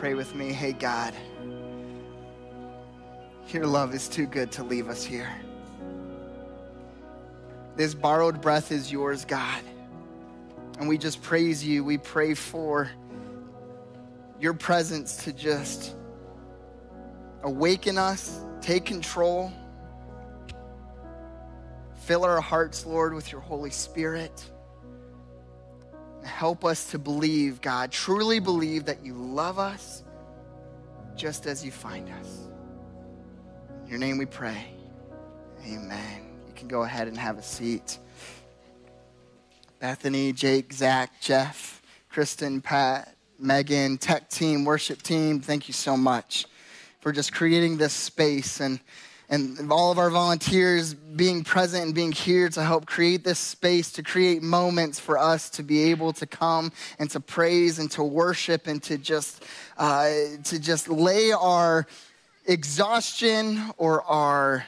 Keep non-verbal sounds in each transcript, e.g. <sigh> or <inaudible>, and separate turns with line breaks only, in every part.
pray with me? Hey, God, your love is too good to leave us here. This borrowed breath is yours, God. And we just praise you. We pray for your presence to just awaken us, take control, fill our hearts, Lord, with your Holy Spirit. Help us to believe, God, truly believe that you love us just as you find us. In your name we pray. Amen. You can go ahead and have a seat. Bethany, Jake, Zach, Jeff, Kristen, Pat, Megan, tech team, worship team, thank you so much for just creating this space and and all of our volunteers being present and being here to help create this space, to create moments for us to be able to come and to praise and to worship and to just uh, to just lay our exhaustion or our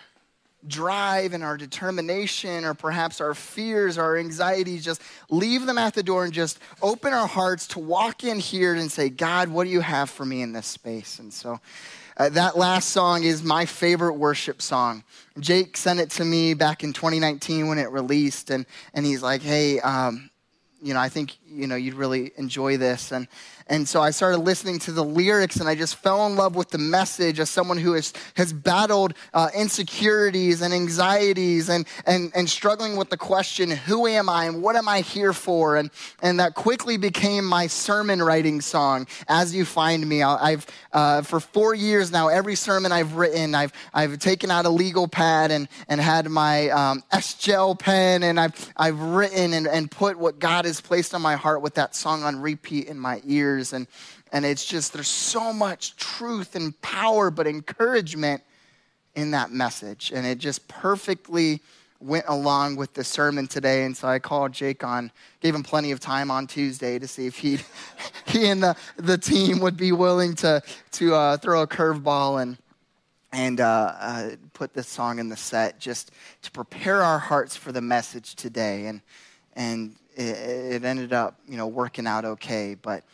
drive and our determination or perhaps our fears, our anxieties, just leave them at the door and just open our hearts to walk in here and say, God, what do you have for me in this space? And so uh, that last song is my favorite worship song. Jake sent it to me back in 2019 when it released, and, and he's like, hey, um, you know, I think, you know, you'd really enjoy this. And, and so I started listening to the lyrics and I just fell in love with the message as someone who has, has battled uh, insecurities and anxieties and, and, and struggling with the question, who am I and what am I here for? And, and that quickly became my sermon writing song, As You Find Me. I've, uh, for four years now, every sermon I've written, I've, I've taken out a legal pad and, and had my um, S-Gel pen and I've, I've written and, and put what God has placed on my heart with that song on repeat in my ears And, and it's just, there's so much truth and power, but encouragement in that message. And it just perfectly went along with the sermon today. And so I called Jake on, gave him plenty of time on Tuesday to see if he <laughs> he and the, the team would be willing to, to uh, throw a curveball and, and uh, uh, put this song in the set just to prepare our hearts for the message today. And, and it, it ended up, you know, working out okay. But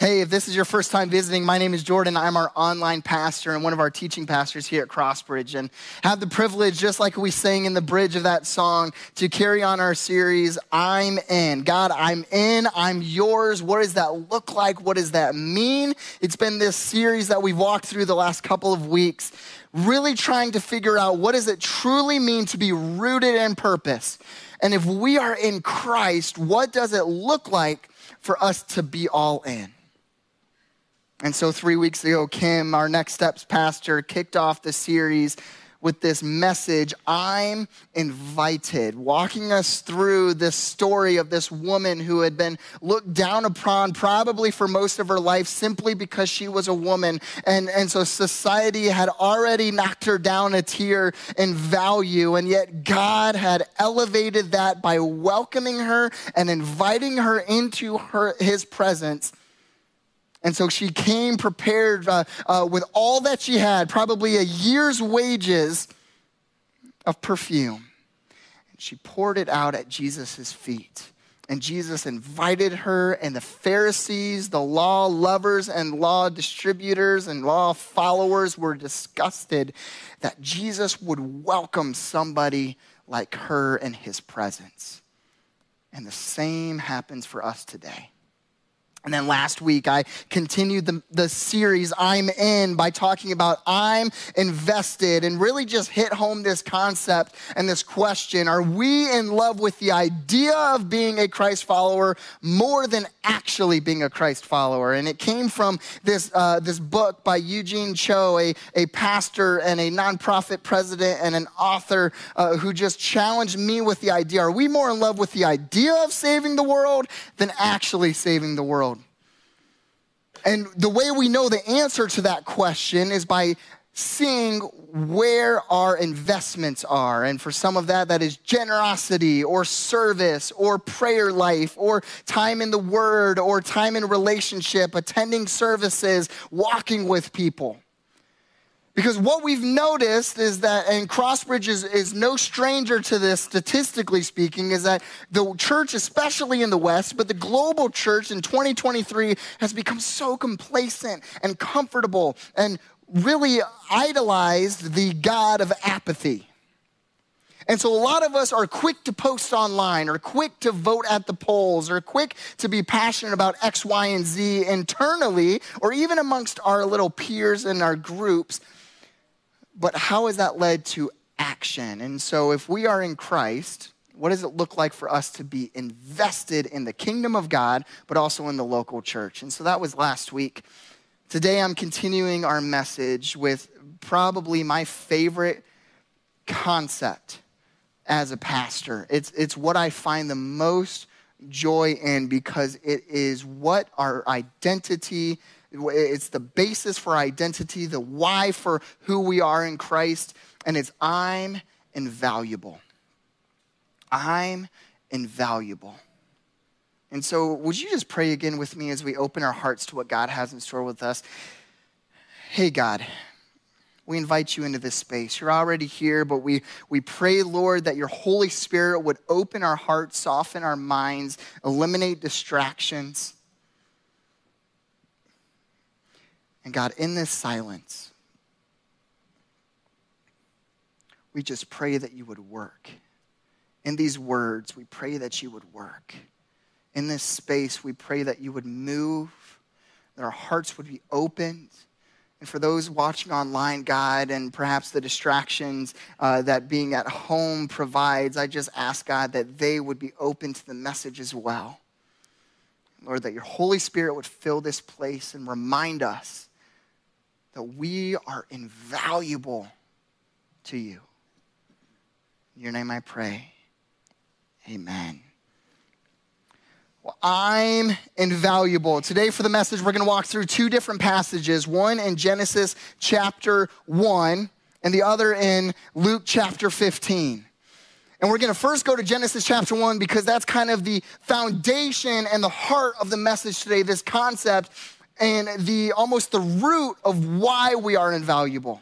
Hey, if this is your first time visiting, my name is Jordan. I'm our online pastor and one of our teaching pastors here at Crossbridge, and have the privilege, just like we sang in the bridge of that song, to carry on our series, I'm in. God, I'm in, I'm yours. What does that look like? What does that mean? It's been this series that we've walked through the last couple of weeks, really trying to figure out what does it truly mean to be rooted in purpose. And if we are in Christ, what does it look like for us to be all in? And so, three weeks ago, Kim, our Next Steps pastor, kicked off the series with this message I'm invited, walking us through this story of this woman who had been looked down upon probably for most of her life simply because she was a woman. And, and so society had already knocked her down a tier in value, and yet God had elevated that by welcoming her and inviting her into her, his presence and so she came prepared uh, uh, with all that she had, probably a year's wages of perfume. And she poured it out at Jesus' feet. And Jesus invited her, and the Pharisees, the law lovers, and law distributors, and law followers were disgusted that Jesus would welcome somebody like her in his presence. And the same happens for us today. And then last week, I continued the, the series I'm in by talking about I'm invested and really just hit home this concept and this question Are we in love with the idea of being a Christ follower more than actually being a Christ follower? And it came from this, uh, this book by Eugene Cho, a, a pastor and a nonprofit president and an author uh, who just challenged me with the idea Are we more in love with the idea of saving the world than actually saving the world? And the way we know the answer to that question is by seeing where our investments are. And for some of that, that is generosity or service or prayer life or time in the word or time in relationship, attending services, walking with people. Because what we've noticed is that, and Crossbridge is, is no stranger to this, statistically speaking, is that the church, especially in the West, but the global church in 2023 has become so complacent and comfortable and really idolized the God of apathy. And so a lot of us are quick to post online or quick to vote at the polls or quick to be passionate about X, Y, and Z internally or even amongst our little peers and our groups. But how has that led to action? And so if we are in Christ, what does it look like for us to be invested in the kingdom of God, but also in the local church? And so that was last week. Today I'm continuing our message with probably my favorite concept as a pastor. It's, it's what I find the most joy in because it is what our identity it's the basis for identity, the why for who we are in Christ, and it's I'm invaluable. I'm invaluable. And so, would you just pray again with me as we open our hearts to what God has in store with us? Hey, God, we invite you into this space. You're already here, but we, we pray, Lord, that your Holy Spirit would open our hearts, soften our minds, eliminate distractions. And God, in this silence, we just pray that you would work. In these words, we pray that you would work. In this space, we pray that you would move, that our hearts would be opened and for those watching online, God, and perhaps the distractions uh, that being at home provides, I just ask God that they would be open to the message as well. Lord, that your Holy Spirit would fill this place and remind us that we are invaluable to you. In your name I pray. Amen. Well, I'm invaluable. Today, for the message, we're going to walk through two different passages one in Genesis chapter 1, and the other in Luke chapter 15. And we're going to first go to Genesis chapter 1 because that's kind of the foundation and the heart of the message today, this concept and the almost the root of why we are invaluable.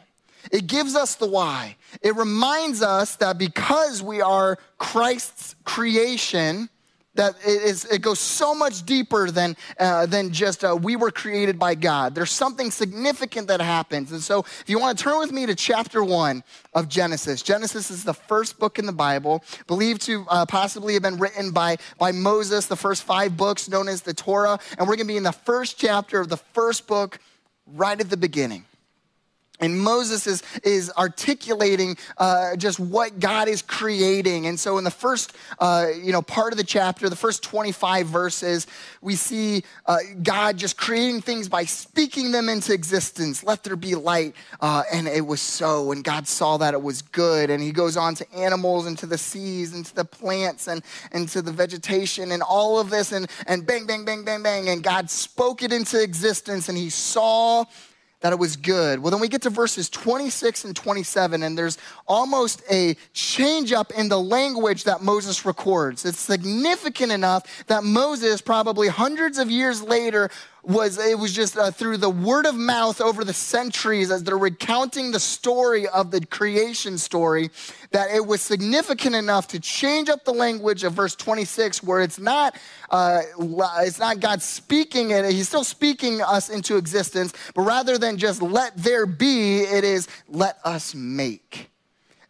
It gives us the why. It reminds us that because we are Christ's creation, that it, is, it goes so much deeper than, uh, than just uh, we were created by God. There's something significant that happens. And so, if you want to turn with me to chapter one of Genesis, Genesis is the first book in the Bible, believed to uh, possibly have been written by, by Moses, the first five books known as the Torah. And we're going to be in the first chapter of the first book right at the beginning. And Moses is, is articulating uh, just what God is creating. And so in the first, uh, you know, part of the chapter, the first 25 verses, we see uh, God just creating things by speaking them into existence. Let there be light. Uh, and it was so. And God saw that it was good. And he goes on to animals and to the seas and to the plants and, and to the vegetation and all of this. And, and bang, bang, bang, bang, bang. And God spoke it into existence. And he saw that it was good. Well, then we get to verses 26 and 27, and there's almost a change up in the language that Moses records. It's significant enough that Moses, probably hundreds of years later, was it was just uh, through the word of mouth over the centuries as they're recounting the story of the creation story that it was significant enough to change up the language of verse 26 where it's not uh, it's not god speaking it he's still speaking us into existence but rather than just let there be it is let us make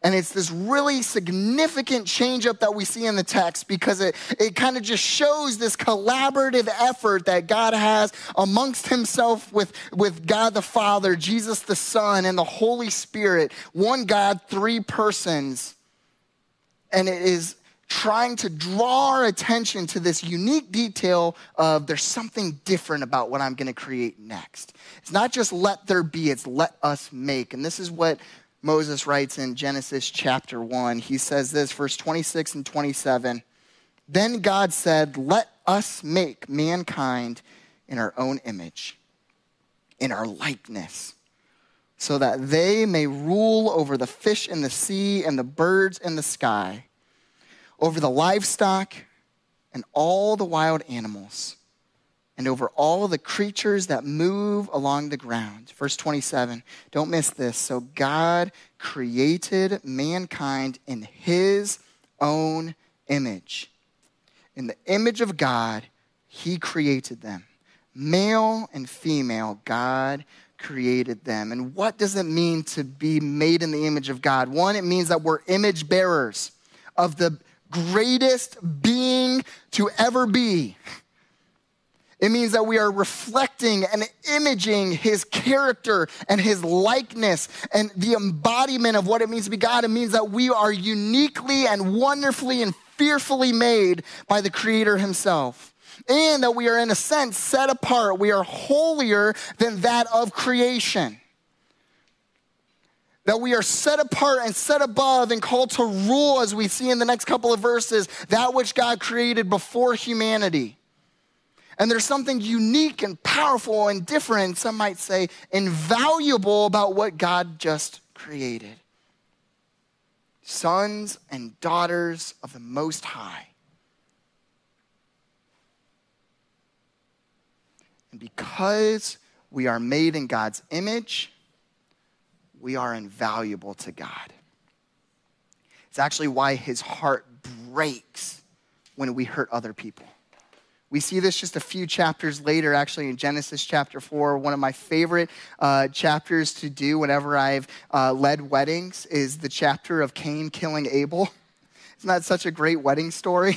and it's this really significant change up that we see in the text because it, it kind of just shows this collaborative effort that God has amongst himself with, with God the Father, Jesus the Son, and the Holy Spirit. One God, three persons. And it is trying to draw our attention to this unique detail of there's something different about what I'm going to create next. It's not just let there be, it's let us make. And this is what Moses writes in Genesis chapter 1. He says this, verse 26 and 27. Then God said, Let us make mankind in our own image, in our likeness, so that they may rule over the fish in the sea and the birds in the sky, over the livestock and all the wild animals and over all the creatures that move along the ground. Verse 27, don't miss this. So God created mankind in his own image. In the image of God, he created them. Male and female, God created them. And what does it mean to be made in the image of God? One, it means that we're image bearers of the greatest being to ever be. It means that we are reflecting and imaging his character and his likeness and the embodiment of what it means to be God. It means that we are uniquely and wonderfully and fearfully made by the Creator himself. And that we are, in a sense, set apart. We are holier than that of creation that we are set apart and set above and called to rule, as we see in the next couple of verses, that which God created before humanity. And there's something unique and powerful and different, some might say invaluable, about what God just created. Sons and daughters of the Most High. And because we are made in God's image, we are invaluable to God. It's actually why his heart breaks when we hurt other people. We see this just a few chapters later, actually, in Genesis chapter 4. One of my favorite uh, chapters to do whenever I've uh, led weddings is the chapter of Cain killing Abel. <laughs> Isn't that such a great wedding story?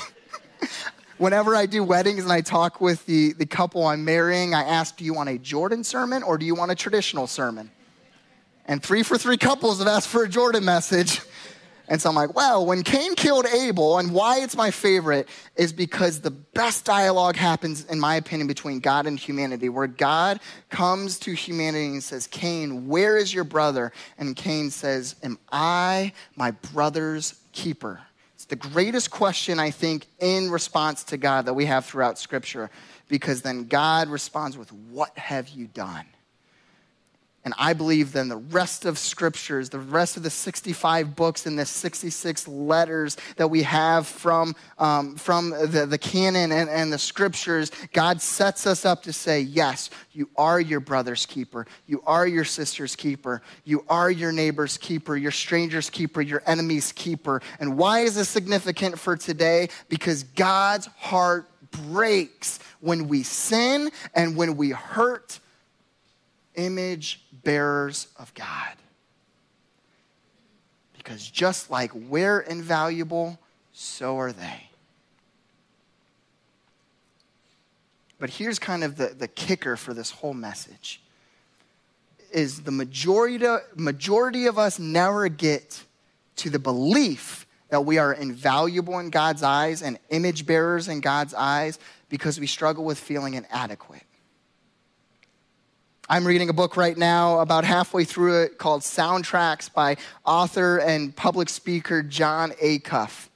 <laughs> whenever I do weddings and I talk with the, the couple I'm marrying, I ask, do you want a Jordan sermon or do you want a traditional sermon? And three for three couples have asked for a Jordan message. <laughs> And so I'm like, well, when Cain killed Abel, and why it's my favorite is because the best dialogue happens, in my opinion, between God and humanity, where God comes to humanity and says, Cain, where is your brother? And Cain says, Am I my brother's keeper? It's the greatest question, I think, in response to God that we have throughout Scripture, because then God responds with, What have you done? And I believe then the rest of scriptures, the rest of the 65 books and the 66 letters that we have from, um, from the, the canon and, and the scriptures, God sets us up to say, yes, you are your brother's keeper. You are your sister's keeper. You are your neighbor's keeper, your stranger's keeper, your enemy's keeper. And why is this significant for today? Because God's heart breaks when we sin and when we hurt image bearers of God. Because just like we're invaluable, so are they. But here's kind of the, the kicker for this whole message is the majority, majority of us never get to the belief that we are invaluable in God's eyes and image bearers in God's eyes because we struggle with feeling inadequate. I'm reading a book right now, about halfway through it, called Soundtracks by author and public speaker Jon Acuff.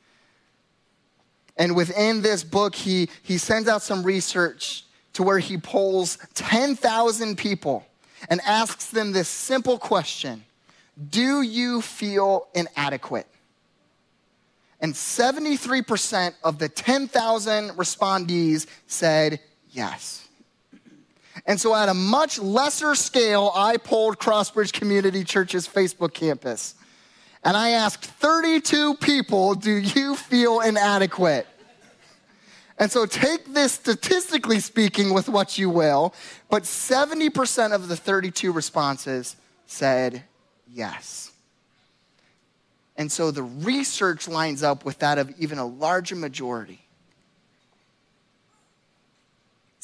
And within this book, he, he sends out some research to where he polls 10,000 people and asks them this simple question Do you feel inadequate? And 73% of the 10,000 respondees said yes. And so, at a much lesser scale, I polled Crossbridge Community Church's Facebook campus. And I asked 32 people, Do you feel inadequate? And so, take this statistically speaking with what you will, but 70% of the 32 responses said yes. And so, the research lines up with that of even a larger majority.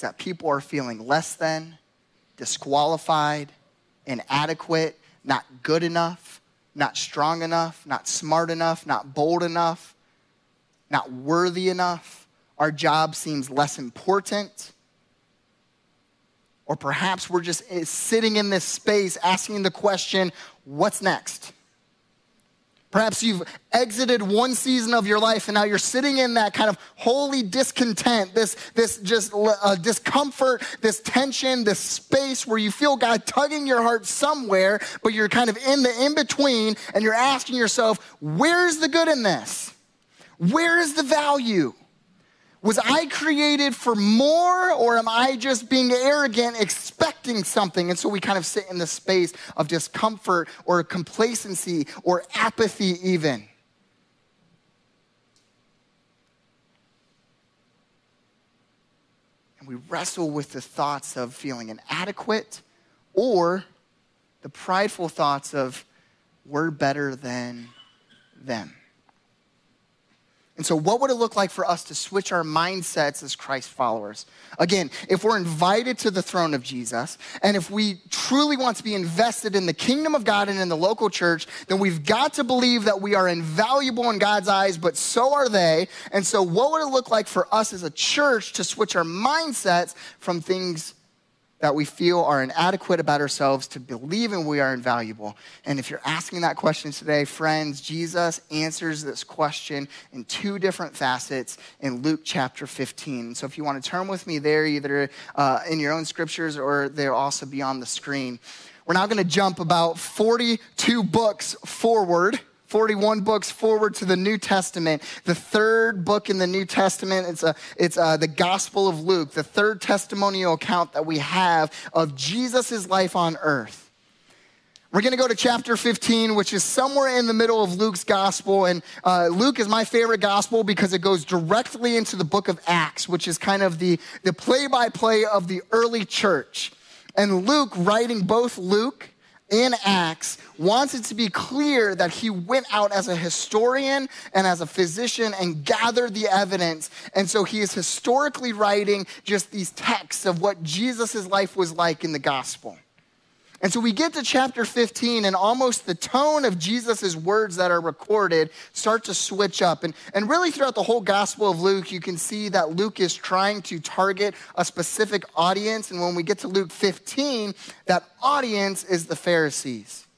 That people are feeling less than, disqualified, inadequate, not good enough, not strong enough, not smart enough, not bold enough, not worthy enough. Our job seems less important. Or perhaps we're just sitting in this space asking the question, what's next? Perhaps you've exited one season of your life and now you're sitting in that kind of holy discontent, this, this just uh, discomfort, this tension, this space where you feel God tugging your heart somewhere, but you're kind of in the in between and you're asking yourself, where's the good in this? Where is the value? Was I created for more, or am I just being arrogant, expecting something? And so we kind of sit in the space of discomfort or complacency or apathy, even. And we wrestle with the thoughts of feeling inadequate or the prideful thoughts of, we're better than them. And so, what would it look like for us to switch our mindsets as Christ followers? Again, if we're invited to the throne of Jesus, and if we truly want to be invested in the kingdom of God and in the local church, then we've got to believe that we are invaluable in God's eyes, but so are they. And so, what would it look like for us as a church to switch our mindsets from things that we feel are inadequate about ourselves to believe in we are invaluable. And if you're asking that question today, friends, Jesus answers this question in two different facets in Luke chapter 15. So if you want to turn with me there, either uh, in your own scriptures or they'll also be on the screen. We're now going to jump about 42 books forward 41 books forward to the New Testament, the third book in the New Testament. It's, a, it's a, uh, the Gospel of Luke, the third testimonial account that we have of Jesus' life on earth. We're going to go to chapter 15, which is somewhere in the middle of Luke's gospel. And uh, Luke is my favorite gospel because it goes directly into the book of Acts, which is kind of the play by play of the early church. And Luke, writing both Luke in Acts wants it to be clear that he went out as a historian and as a physician and gathered the evidence. And so he is historically writing just these texts of what Jesus' life was like in the gospel. And so we get to chapter 15, and almost the tone of Jesus' words that are recorded start to switch up. And, and really, throughout the whole Gospel of Luke, you can see that Luke is trying to target a specific audience. And when we get to Luke 15, that audience is the Pharisees,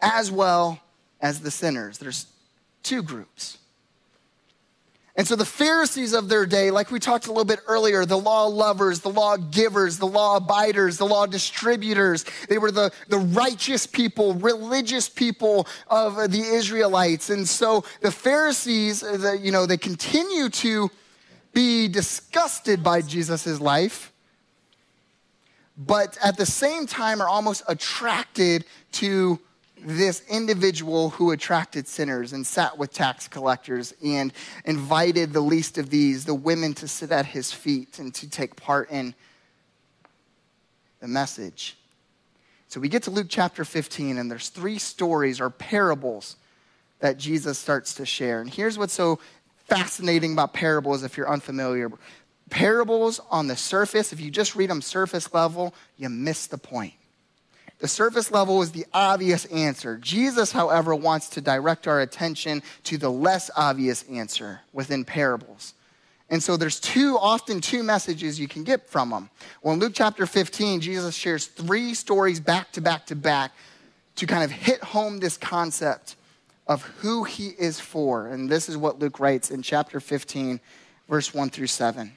as well as the sinners. There's two groups. And so the Pharisees of their day, like we talked a little bit earlier, the law lovers, the law givers, the law abiders, the law distributors, they were the, the righteous people, religious people of the Israelites. And so the Pharisees, uh, you know, they continue to be disgusted by Jesus' life, but at the same time are almost attracted to this individual who attracted sinners and sat with tax collectors and invited the least of these, the women, to sit at his feet and to take part in the message. So we get to Luke chapter 15, and there's three stories or parables that Jesus starts to share. And here's what's so fascinating about parables if you're unfamiliar. Parables on the surface, if you just read them surface level, you miss the point. The surface level is the obvious answer. Jesus, however, wants to direct our attention to the less obvious answer within parables. And so there's two, often two messages you can get from them. Well, in Luke chapter 15, Jesus shares three stories back to back to back to kind of hit home this concept of who he is for. And this is what Luke writes in chapter 15, verse 1 through 7.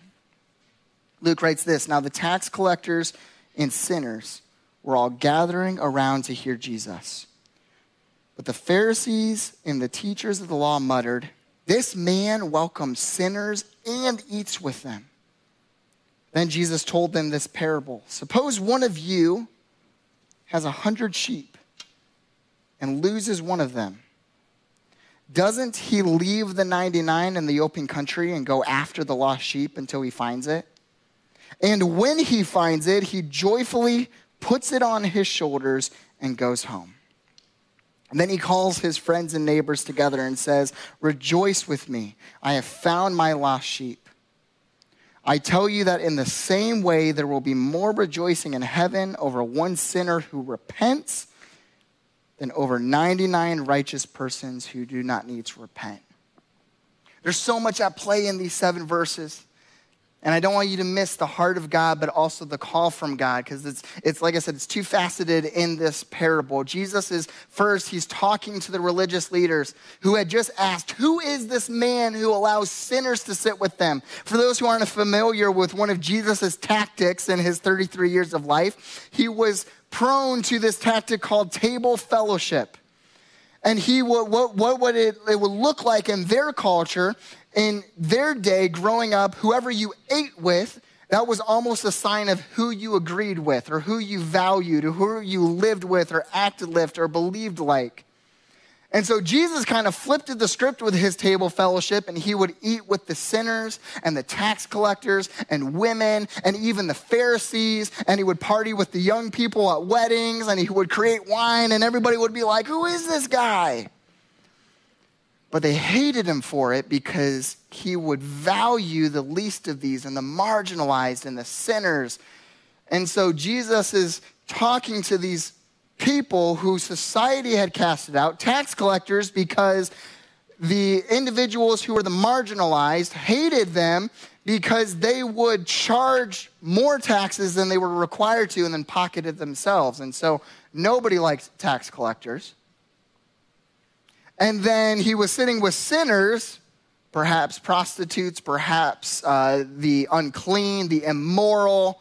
Luke writes this Now the tax collectors and sinners were all gathering around to hear Jesus. But the Pharisees and the teachers of the law muttered, This man welcomes sinners and eats with them. Then Jesus told them this parable Suppose one of you has a hundred sheep and loses one of them. Doesn't he leave the 99 in the open country and go after the lost sheep until he finds it? And when he finds it, he joyfully puts it on his shoulders, and goes home. And then he calls his friends and neighbors together and says, Rejoice with me, I have found my lost sheep. I tell you that in the same way, there will be more rejoicing in heaven over one sinner who repents than over 99 righteous persons who do not need to repent. There's so much at play in these seven verses. And I don't want you to miss the heart of God, but also the call from God, because it's, it's, like I said, it's two faceted in this parable. Jesus is first, he's talking to the religious leaders who had just asked, Who is this man who allows sinners to sit with them? For those who aren't familiar with one of Jesus' tactics in his 33 years of life, he was prone to this tactic called table fellowship. And he would, what, what would it, it would look like in their culture in their day, growing up, whoever you ate with, that was almost a sign of who you agreed with or who you valued or who you lived with or acted with or believed like. And so Jesus kind of flipped the script with his table fellowship, and he would eat with the sinners and the tax collectors and women and even the Pharisees, and he would party with the young people at weddings, and he would create wine, and everybody would be like, Who is this guy? But they hated him for it because he would value the least of these and the marginalized and the sinners. And so Jesus is talking to these people who society had casted out, tax collectors, because the individuals who were the marginalized hated them because they would charge more taxes than they were required to and then pocket it themselves. And so nobody liked tax collectors. And then he was sitting with sinners, perhaps prostitutes, perhaps uh, the unclean, the immoral,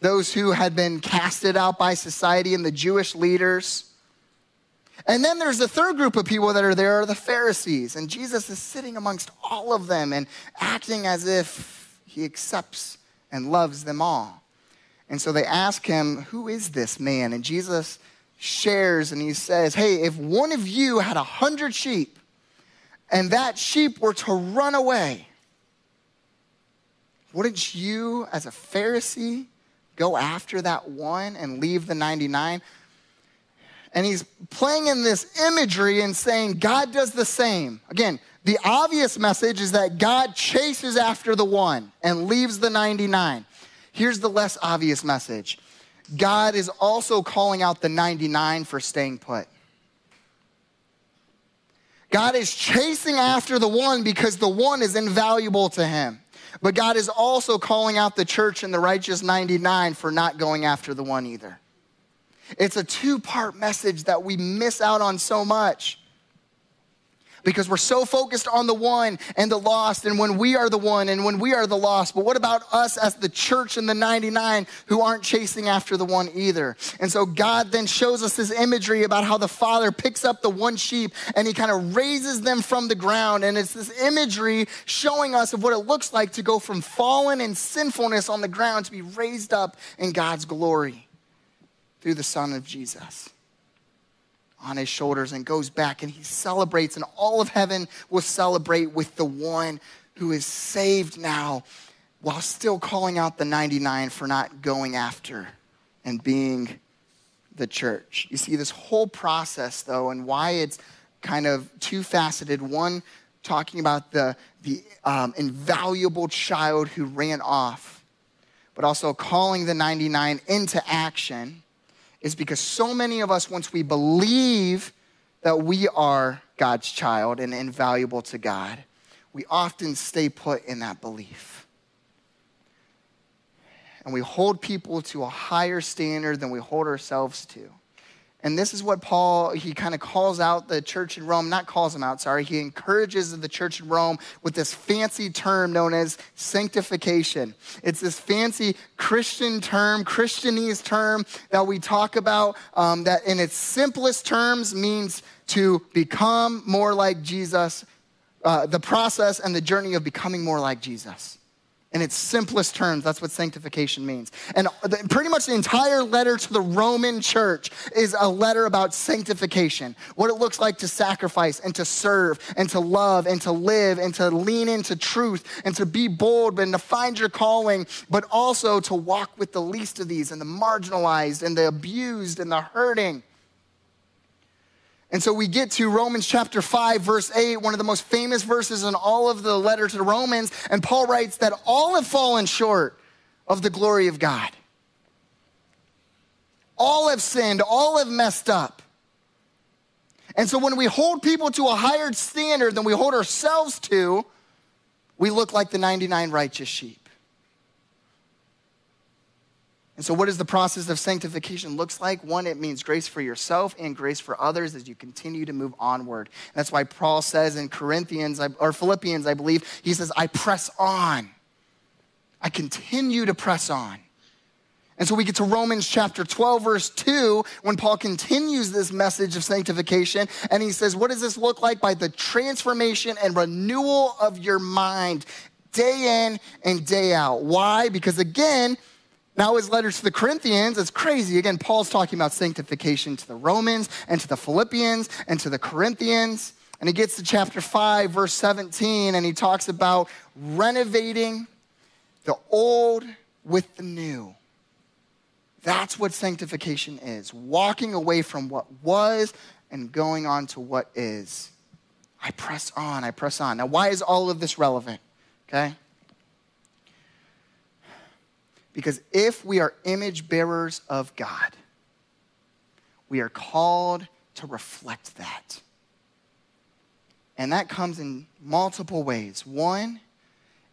those who had been casted out by society and the Jewish leaders. And then there's the third group of people that are there are the Pharisees. And Jesus is sitting amongst all of them and acting as if he accepts and loves them all. And so they ask him, Who is this man? And Jesus shares and he says, Hey, if one of you had a hundred sheep and that sheep were to run away, wouldn't you, as a Pharisee, go after that one and leave the 99? And he's playing in this imagery and saying God does the same. Again, the obvious message is that God chases after the one and leaves the 99. Here's the less obvious message God is also calling out the 99 for staying put. God is chasing after the one because the one is invaluable to him. But God is also calling out the church and the righteous 99 for not going after the one either. It's a two part message that we miss out on so much because we're so focused on the one and the lost and when we are the one and when we are the lost. But what about us as the church and the 99 who aren't chasing after the one either? And so God then shows us this imagery about how the father picks up the one sheep and he kind of raises them from the ground. And it's this imagery showing us of what it looks like to go from fallen and sinfulness on the ground to be raised up in God's glory through the Son of Jesus on his shoulders and goes back and he celebrates, and all of heaven will celebrate with the one who is saved now while still calling out the 99 for not going after and being the church. You see, this whole process, though, and why it's kind of two faceted one, talking about the, the um, invaluable child who ran off, but also calling the 99 into action is because so many of us, once we believe that we are God's child and invaluable to God, we often stay put in that belief. And we hold people to a higher standard than we hold ourselves to. And this is what Paul, he kind of calls out the church in Rome, not calls them out, sorry. He encourages the church in Rome with this fancy term known as sanctification. It's this fancy Christian term, Christianese term that we talk about um, that in its simplest terms means to become more like Jesus, uh, the process and the journey of becoming more like Jesus. In its simplest terms, that's what sanctification means. And pretty much the entire letter to the Roman church is a letter about sanctification what it looks like to sacrifice and to serve and to love and to live and to lean into truth and to be bold and to find your calling, but also to walk with the least of these and the marginalized and the abused and the hurting. And so we get to Romans chapter 5, verse 8, one of the most famous verses in all of the letter to the Romans. And Paul writes that all have fallen short of the glory of God. All have sinned, all have messed up. And so when we hold people to a higher standard than we hold ourselves to, we look like the 99 righteous sheep. And so, what does the process of sanctification looks like? One, it means grace for yourself and grace for others as you continue to move onward. That's why Paul says in Corinthians or Philippians, I believe, he says, "I press on. I continue to press on." And so we get to Romans chapter 12, verse 2, when Paul continues this message of sanctification. And he says, What does this look like? By the transformation and renewal of your mind, day in and day out. Why? Because again, now his letters to the Corinthians, it's crazy. Again, Paul's talking about sanctification to the Romans and to the Philippians and to the Corinthians. And he gets to chapter 5, verse 17, and he talks about renovating the old with the new. That's what sanctification is walking away from what was and going on to what is. I press on, I press on. Now, why is all of this relevant? Okay? Because if we are image bearers of God, we are called to reflect that. And that comes in multiple ways. One,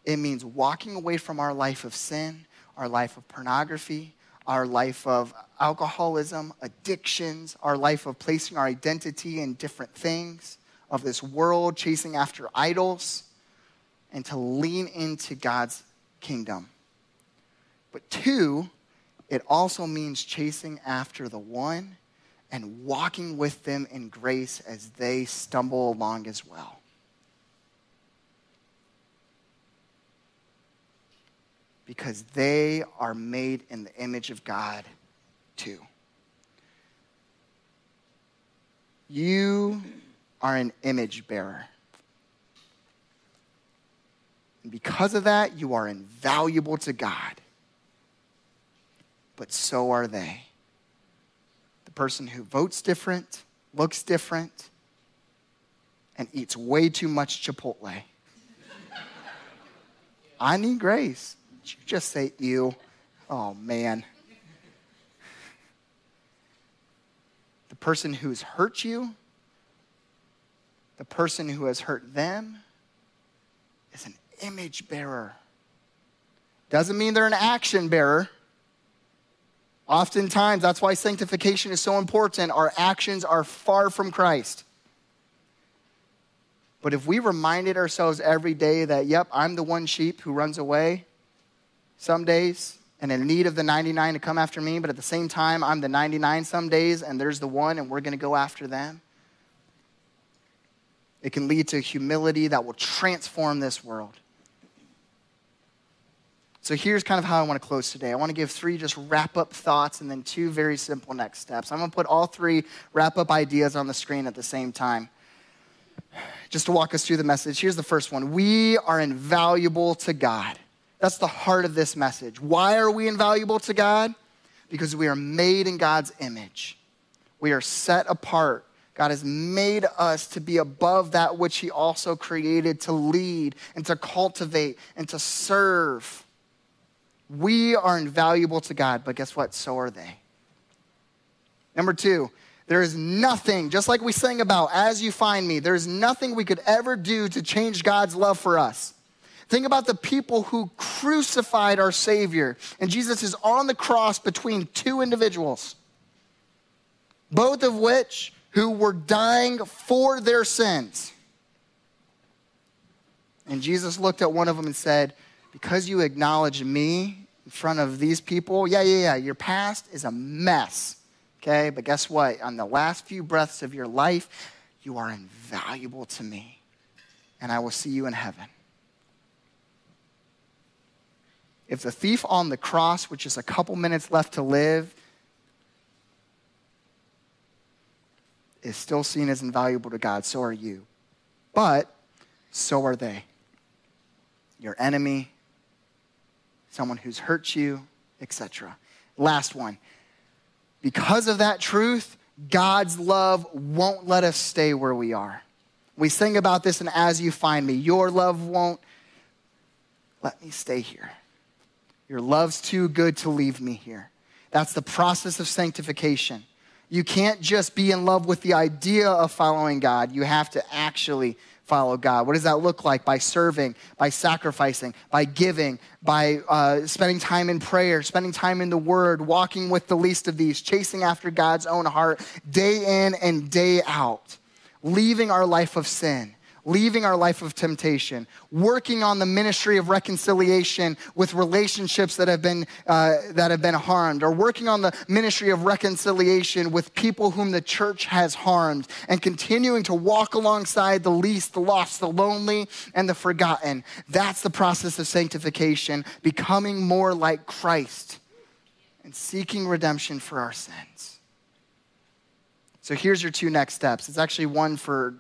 it means walking away from our life of sin, our life of pornography, our life of alcoholism, addictions, our life of placing our identity in different things, of this world, chasing after idols, and to lean into God's kingdom. But two, it also means chasing after the one and walking with them in grace as they stumble along as well. because they are made in the image of God too. You are an image bearer. And because of that, you are invaluable to God. But so are they. The person who votes different, looks different, and eats way too much Chipotle. I need grace. Did you just say you? Oh, man. The person who's hurt you, the person who has hurt them, is an image bearer. Doesn't mean they're an action bearer. Oftentimes, that's why sanctification is so important. Our actions are far from Christ. But if we reminded ourselves every day that, yep, I'm the one sheep who runs away, some days and in need of the 99 to come after me, but at the same time, I'm the 99 some days and there's the one and we're going to go after them. It can lead to humility that will transform this world. So here's kind of how I want to close today. I want to give three just wrap up thoughts and then two very simple next steps. I'm going to put all three wrap up ideas on the screen at the same time. Just to walk us through the message. Here's the first one We are invaluable to God. That's the heart of this message. Why are we invaluable to God? Because we are made in God's image. We are set apart. God has made us to be above that which He also created to lead and to cultivate and to serve. We are invaluable to God, but guess what? So are they. Number two, there is nothing, just like we sang about, as you find me, there's nothing we could ever do to change God's love for us. Think about the people who crucified our Savior. And Jesus is on the cross between two individuals, both of which who were dying for their sins. And Jesus looked at one of them and said, Because you acknowledge me in front of these people, yeah, yeah, yeah, your past is a mess. Okay, but guess what? On the last few breaths of your life, you are invaluable to me, and I will see you in heaven. If the thief on the cross, which is a couple minutes left to live, is still seen as invaluable to God, so are you. But so are they. Your enemy, someone who's hurt you, etc. Last one. Because of that truth, God's love won't let us stay where we are. We sing about this and As You Find Me. Your love won't let me stay here. Your love's too good to leave me here. That's the process of sanctification. You can't just be in love with the idea of following God. You have to actually follow God. What does that look like? By serving, by sacrificing, by giving, by uh, spending time in prayer, spending time in the Word, walking with the least of these, chasing after God's own heart day in and day out, leaving our life of sin, leaving our life of temptation, working on the ministry of reconciliation with relationships that have been, uh, that have been harmed, or working on the ministry of reconciliation with people whom the church has harmed, and continuing to walk alongside the least, the lost, the lonely, and the forgotten. That's the process of sanctification, becoming more like Christ and seeking redemption for our sins. So here's your two next steps. It's actually one for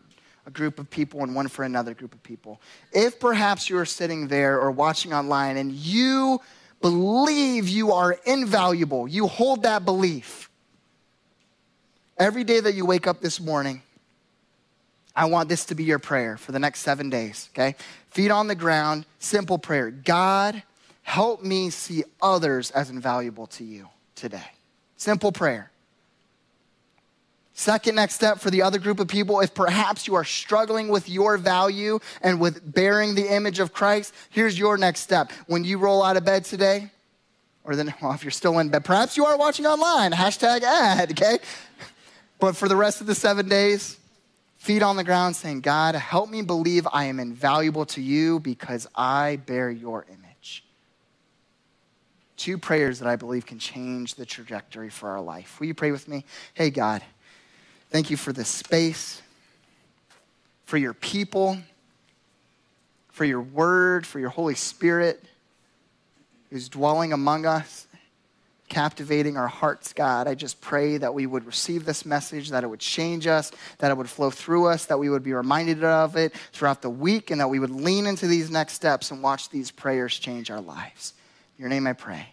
a group of people and one for another group of people. If perhaps you are sitting there or watching online and you believe you are invaluable, you hold that belief. Every day that you wake up this morning, I want this to be your prayer for the next seven days, okay? Feet on the ground, simple prayer God, help me see others as invaluable to you today. Simple prayer. Second next step for the other group of people, if perhaps you are struggling with your value and with bearing the image of Christ, here's your next step. When you roll out of bed today, or then, well, if you're still in bed, perhaps you are watching online, hashtag ad, okay? But for the rest of the seven days, feet on the ground saying, God, help me believe I am invaluable to you because I bear your image. Two prayers that I believe can change the trajectory for our life. Will you pray with me? Hey, God. Thank you for this space, for your people, for your word, for your Holy Spirit who's dwelling among us, captivating our hearts, God. I just pray that we would receive this message, that it would change us, that it would flow through us, that we would be reminded of it throughout the week, and that we would lean into these next steps and watch these prayers change our lives. In your name I pray.